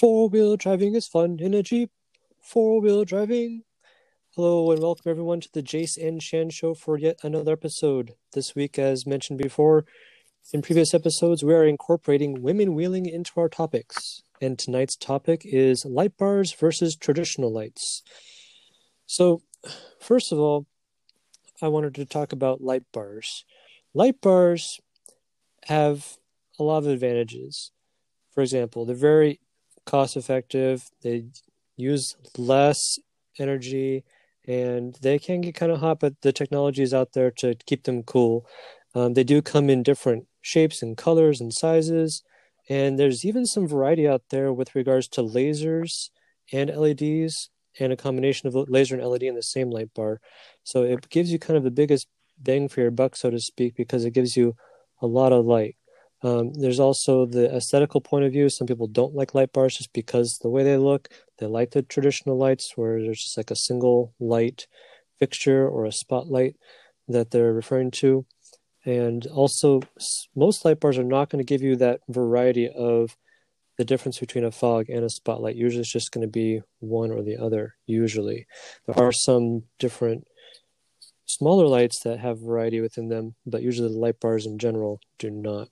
Four wheel driving is fun in a Jeep. Four wheel driving. Hello and welcome everyone to the Jace and Shan show for yet another episode. This week, as mentioned before in previous episodes, we are incorporating women wheeling into our topics. And tonight's topic is light bars versus traditional lights. So, first of all, I wanted to talk about light bars. Light bars have a lot of advantages. For example, they're very cost effective, they use less energy, and they can get kind of hot, but the technology is out there to keep them cool. Um, they do come in different shapes and colors and sizes, and there's even some variety out there with regards to lasers and LEDs and a combination of laser and LED in the same light bar. So it gives you kind of the biggest bang for your buck, so to speak, because it gives you a lot of light. Um, there's also the aesthetical point of view. Some people don't like light bars just because the way they look. They like the traditional lights where there's just like a single light fixture or a spotlight that they're referring to. And also, most light bars are not going to give you that variety of the difference between a fog and a spotlight. Usually, it's just going to be one or the other. Usually, there are some different smaller lights that have variety within them, but usually the light bars in general do not.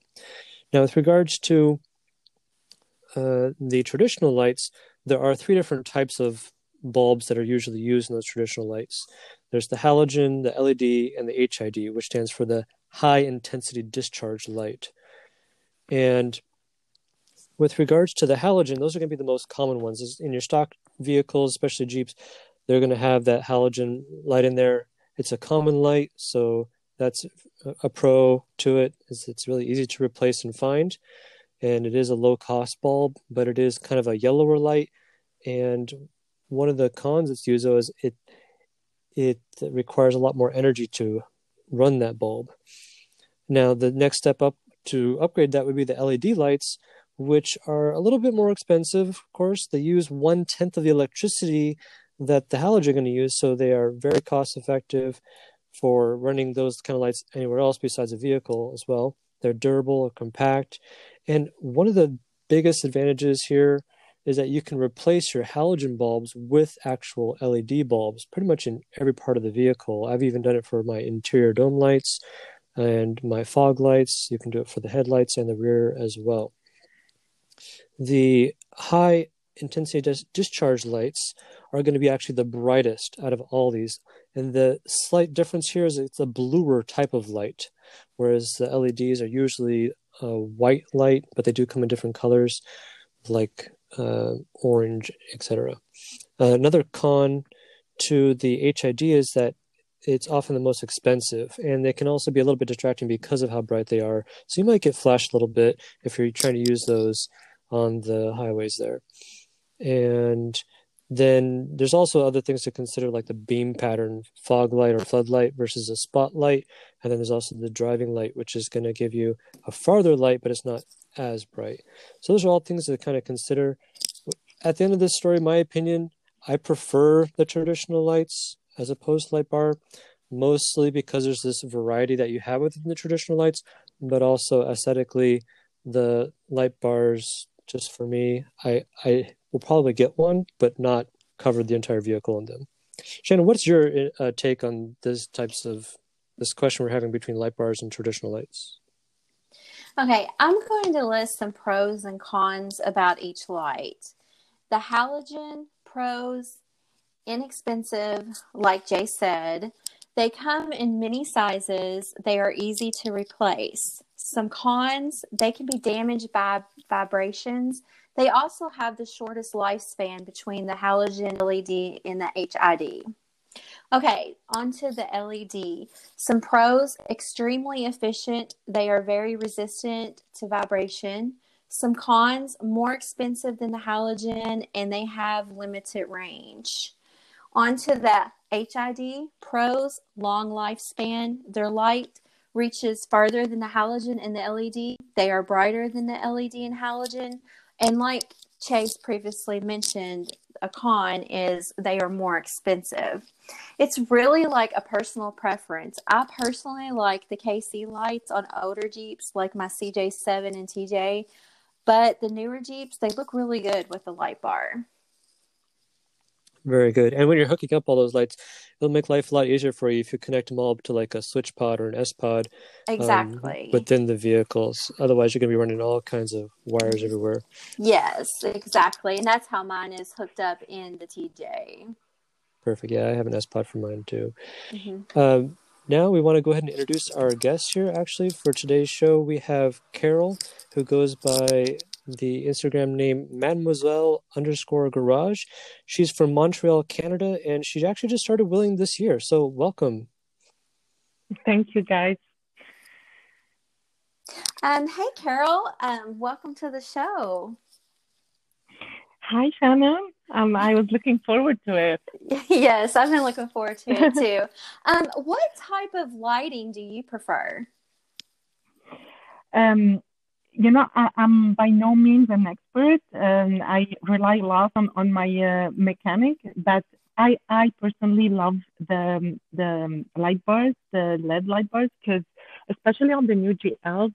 Now, with regards to uh, the traditional lights, there are three different types of bulbs that are usually used in those traditional lights. There's the halogen, the LED, and the HID, which stands for the high intensity discharge light. And with regards to the halogen, those are going to be the most common ones. In your stock vehicles, especially Jeeps, they're going to have that halogen light in there it's a common light, so that's a pro to it. Is it's really easy to replace and find, and it is a low cost bulb, but it is kind of a yellower light. And one of the cons it's used though is it it requires a lot more energy to run that bulb. Now the next step up to upgrade that would be the LED lights, which are a little bit more expensive. Of course, they use one tenth of the electricity that the halogen are going to use, so they are very cost effective for running those kind of lights anywhere else besides a vehicle as well. They're durable, compact, and one of the biggest advantages here is that you can replace your halogen bulbs with actual LED bulbs pretty much in every part of the vehicle. I've even done it for my interior dome lights and my fog lights. You can do it for the headlights and the rear as well. The high intensity dis- discharge lights are going to be actually the brightest out of all these. And the slight difference here is it's a bluer type of light, whereas the LEDs are usually a white light, but they do come in different colors like uh, orange, etc. Uh, another con to the HID is that it's often the most expensive and they can also be a little bit distracting because of how bright they are. So you might get flashed a little bit if you're trying to use those on the highways there. And then there's also other things to consider, like the beam pattern, fog light or floodlight versus a spotlight. And then there's also the driving light, which is going to give you a farther light, but it's not as bright. So those are all things to kind of consider. At the end of this story, my opinion, I prefer the traditional lights as opposed to light bar, mostly because there's this variety that you have within the traditional lights, but also aesthetically, the light bars, just for me, I I will probably get one, but not cover the entire vehicle in them. Shannon, what's your uh, take on this types of this question we're having between light bars and traditional lights? Okay, I'm going to list some pros and cons about each light. The halogen pros, inexpensive, like Jay said. They come in many sizes. They are easy to replace. Some cons, they can be damaged by vibrations they also have the shortest lifespan between the halogen LED and the HID. Okay, onto the LED. Some pros extremely efficient, they are very resistant to vibration. Some cons more expensive than the halogen and they have limited range. Onto the HID pros long lifespan. Their light reaches farther than the halogen and the LED. They are brighter than the LED and halogen. And like Chase previously mentioned, a con is they are more expensive. It's really like a personal preference. I personally like the KC lights on older Jeeps, like my CJ7 and TJ, But the newer Jeeps, they look really good with the light bar. Very good. And when you're hooking up all those lights, it'll make life a lot easier for you if you connect them all up to like a switch pod or an S pod. Exactly. Um, within the vehicles. Otherwise, you're going to be running all kinds of wires everywhere. Yes, exactly. And that's how mine is hooked up in the TJ. Perfect. Yeah, I have an S pod for mine too. Mm-hmm. Um, now we want to go ahead and introduce our guest here. Actually, for today's show, we have Carol, who goes by the Instagram name Mademoiselle underscore Garage. She's from Montreal, Canada, and she actually just started wheeling this year. So welcome. Thank you, guys. Um, hey, Carol. Um, welcome to the show. Hi, Shannon. Um, I was looking forward to it. yes, I've been looking forward to it too. um, what type of lighting do you prefer? Um, you know, I, am by no means an expert, and I rely a lot on, on my uh, mechanic, but I, I personally love the the light bars, the LED light bars, because especially on the new JLs,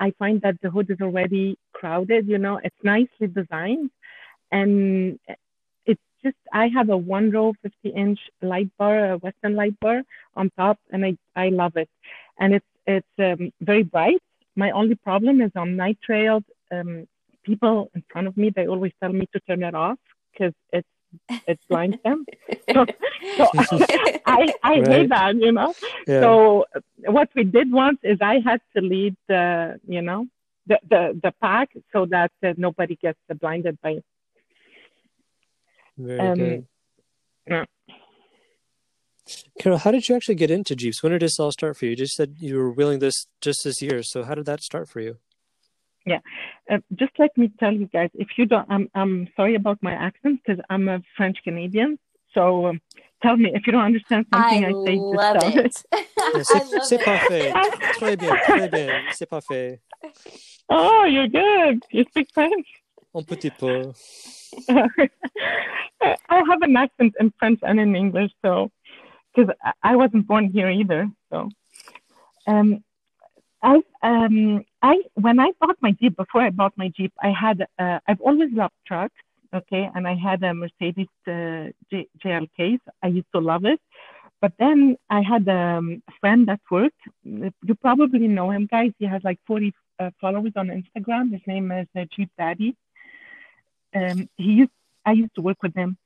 I find that the hood is already crowded. You know, it's nicely designed, and it's just I have a one row 50 inch light bar, a Westin light bar on top, and I I love it, and it's it's um, very bright my only problem is on night trails. Um, people in front of me, they always tell me to turn it off because it's it blinds them. So, so I I right. hate that, you know. Yeah. So what we did once is I had to lead the you know the the, the pack so that uh, nobody gets blinded by. Very um, good. Yeah. Carol, how did you actually get into Jeeps? When did this all start for you? You just said you were wheeling this just this year. So how did that start for you? Yeah, uh, just let me tell you guys. If you don't, I'm I'm sorry about my accent because I'm a French Canadian. So um, tell me if you don't understand something I, I say. Love just it. yeah, c'est parfait. Très bien, très bien. C'est parfait. Oh, you're good. You speak French. Un petit peu. I have an accent in French and in English, so because I wasn't born here either. So, um, I um, I when I bought my Jeep before I bought my Jeep, I had uh, I've always loved trucks. Okay, and I had a Mercedes uh, J- GLK. I used to love it. But then I had um, a friend at work. You probably know him, guys. He has like 40 uh, followers on Instagram. His name is uh, Jeep Daddy. Um, he used, I used to work with him,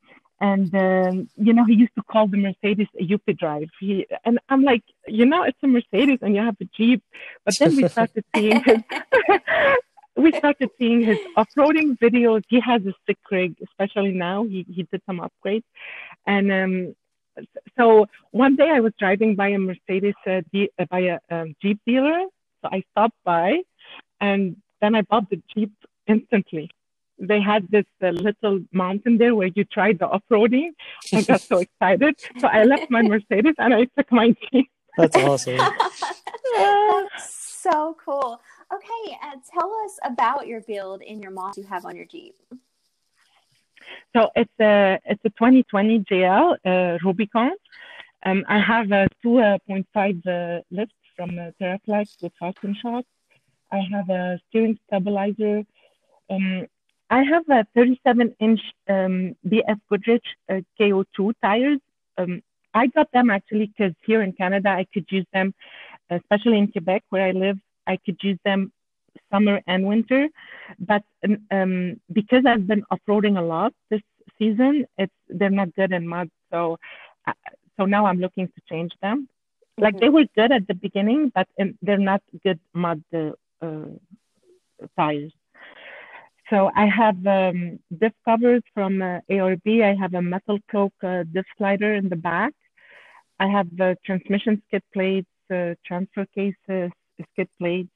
and um, you know he used to call the Mercedes a Yuppie drive. He, and I'm like, you know, it's a Mercedes and you have a Jeep. But then we started seeing his, we started seeing his off-roading videos. He has a sick rig, especially now. He he did some upgrades, and um, so one day I was driving by a Mercedes uh, de- uh, by a um, Jeep dealer. So I stopped by, and then I bought the Jeep instantly they had this uh, little mountain there where you tried the off-roading. I got so excited. So I left my Mercedes and I took my Jeep. That's awesome. That's so cool. Okay, uh, tell us about your build in your mods you have on your Jeep. So it's a it's a 2020 JL uh, Rubicon. Um, I have a 2.5 uh, lift from uh, TeraFlex with Falcon shocks. I have a steering stabilizer. Um, I have a 37 inch um, BF Goodrich uh, KO2 tires. Um, I got them actually because here in Canada, I could use them, especially in Quebec where I live, I could use them summer and winter. But um, because I've been off-roading a lot this season, it's they're not good in mud. So, uh, so now I'm looking to change them. Mm-hmm. Like they were good at the beginning, but in, they're not good mud uh, uh tires. So I have um, diff covers from uh, ARB. I have a metal cloak uh, diff slider in the back. I have uh, transmission skid plates, uh, transfer cases, skid plates.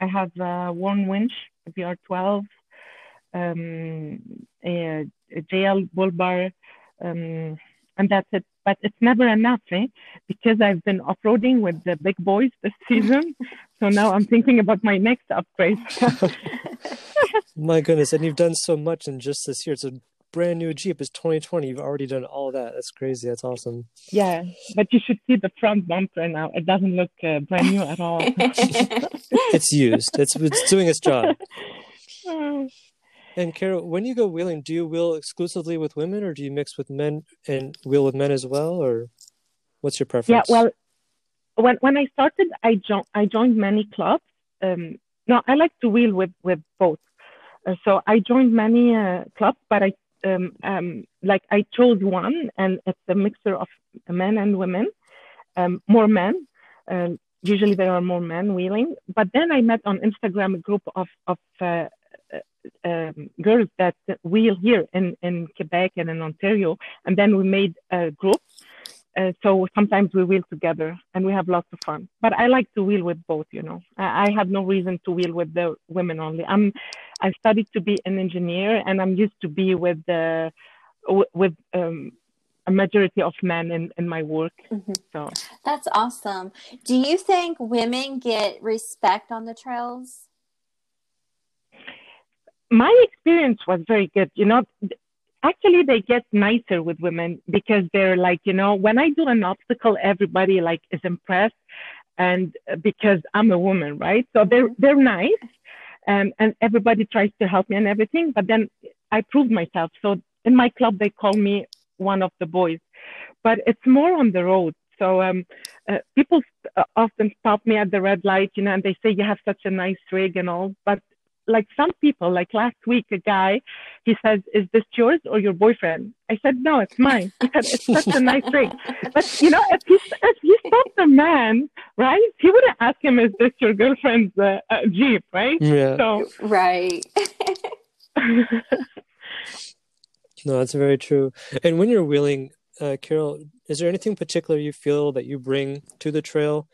I have a Warn winch, VR12, um, a, a JL bull bar, um, and that's it. But it's never enough, eh? Because I've been off-roading with the big boys this season. So now I'm thinking about my next upgrade. My goodness, and you've done so much in just this year. It's a brand new Jeep. It's 2020. You've already done all that. That's crazy. That's awesome. Yeah, but you should see the front bumper now. It doesn't look uh, brand new at all. it's used. It's it's doing its job. And Carol, when you go wheeling, do you wheel exclusively with women, or do you mix with men and wheel with men as well, or what's your preference? Yeah, well, when when I started, I joined I joined many clubs. Um, no, I like to wheel with with both. Uh, so I joined many uh, clubs, but I um, um, like I chose one, and it's a mixture of men and women, um, more men. Um, usually there are more men wheeling, but then I met on Instagram a group of of uh, uh, um, girls that wheel here in in Quebec and in Ontario, and then we made a group uh, so sometimes we wheel together and we have lots of fun. But I like to wheel with both, you know. I, I have no reason to wheel with the women only. I'm I studied to be an engineer and I'm used to be with the with um, a majority of men in, in my work. Mm-hmm. So that's awesome. Do you think women get respect on the trails? My experience was very good. You know, actually they get nicer with women because they're like you know when i do an obstacle everybody like is impressed and uh, because i'm a woman right? So they're they're nice and and everybody tries to help me and everything but then i prove myself. So in my club they call me one of the boys but it's more on the road. So um, uh, people uh, often stop me at the red light you know and they say you have such a nice rig and all but like some people, like last week, a guy, he says, "Is this yours or your boyfriend?" I said, "No, it's mine." He said, "It's such a nice ring." But you know, if he if he stopped a man, right, he wouldn't ask him, "Is this your girlfriend's uh, uh, jeep?" Right? Yeah. So right. no, that's very true. And when you're wheeling, uh, Carol, is there anything particular you feel that you bring to the trail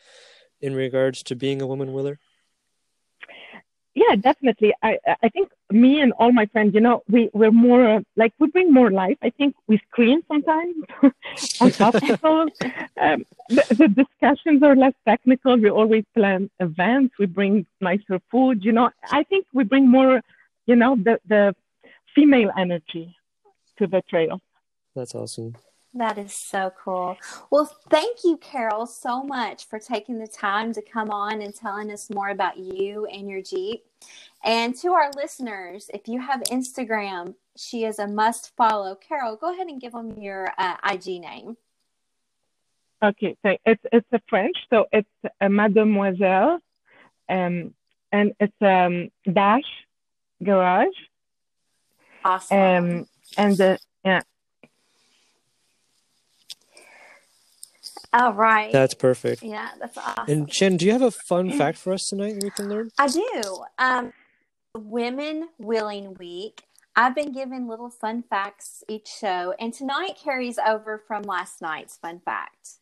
in regards to being a woman wheeler? Yeah, definitely. I I think me and all my friends, you know, we we're more uh, like we bring more life. I think we scream sometimes on obstacles. um, the, the, discussions are less technical. We always plan events. We bring nicer food. You know, I think we bring more, you know, the the female energy to the trail. That's awesome. That is so cool. Well, thank you, Carol, so much for taking the time to come on and telling us more about you and your Jeep. And to our listeners, if you have Instagram, she is a must follow. Carol, go ahead and give them your uh, IG name. Okay, so it's it's a French, so it's a Mademoiselle, um, and it's um dash garage. Awesome. Um, and the yeah, Oh, right. That's perfect. Yeah, that's awesome. And Jen, do you have a fun fact for us tonight that we can learn? I do. Um, Women Wheeling Week. I've been giving little fun facts each show, and tonight carries over from last night's fun fact.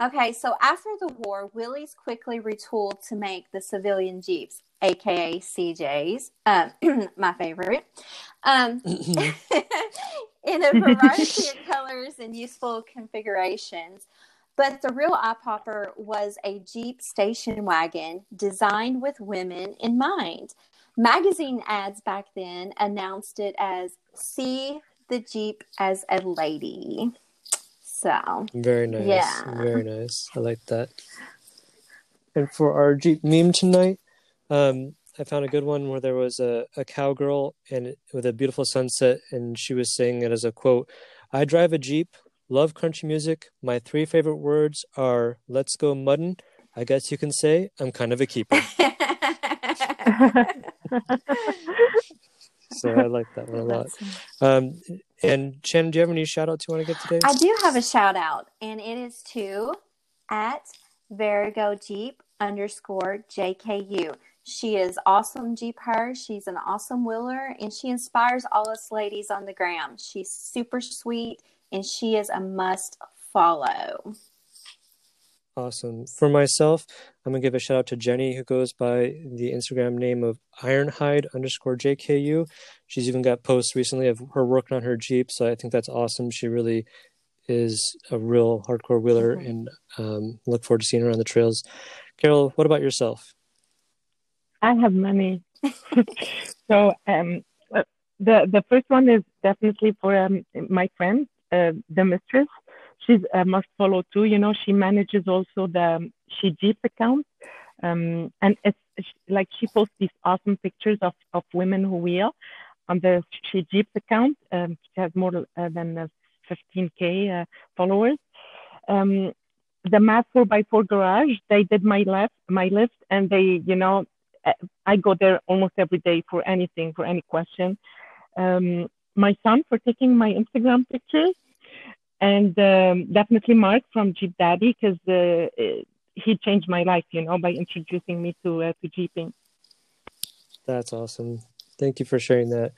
Okay, so after the war, Willys quickly retooled to make the civilian Jeeps, aka CJs, um, my favorite, um, in a variety of colors and useful configurations. But the real eye popper was a Jeep station wagon designed with women in mind. Magazine ads back then announced it as See the Jeep as a Lady. So, very nice. Yeah. Very nice. I like that. And for our Jeep meme tonight, um, I found a good one where there was a, a cowgirl and with a beautiful sunset, and she was saying it as a quote I drive a Jeep Love country music. My three favorite words are "Let's go muddin." I guess you can say I'm kind of a keeper. so I like that one a lot. Um, and Chen, do you have any shout outs you want to get today? I do have a shout out, and it is to at Verigo Jeep underscore JKU. She is awesome Jeep her. She's an awesome wheeler, and she inspires all us ladies on the gram. She's super sweet and she is a must follow. Awesome. For myself, I'm gonna give a shout out to Jenny, who goes by the Instagram name of Ironhide underscore JKU. She's even got posts recently of her working on her Jeep, so I think that's awesome. She really is a real hardcore wheeler, mm-hmm. and um, look forward to seeing her on the trails. Carol, what about yourself? I have many. so um, the the first one is definitely for um, my friend uh, the mistress. She's a must follow too. You know, she manages also the She account. Um, and it's like she posts these awesome pictures of, of women who wheel on the She account. Um, she has more uh, than 15k uh, followers. Um, the Math 4x4 Garage, they did my left, my list, and they, you know, I go there almost every day for anything, for any question. Um, my son for taking my Instagram pictures, and um, definitely Mark from Jeep Daddy because uh, he changed my life, you know, by introducing me to uh, to jeeping. That's awesome. Thank you for sharing that.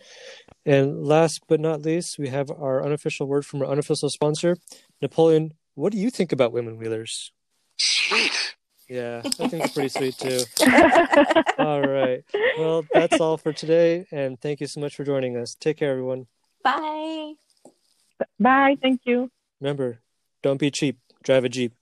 And last but not least, we have our unofficial word from our unofficial sponsor, Napoleon. What do you think about women wheelers? Sweet. Yeah, I think it's pretty sweet too. all right. Well, that's all for today. And thank you so much for joining us. Take care, everyone. Bye. Bye. Thank you. Remember, don't be cheap. Drive a Jeep.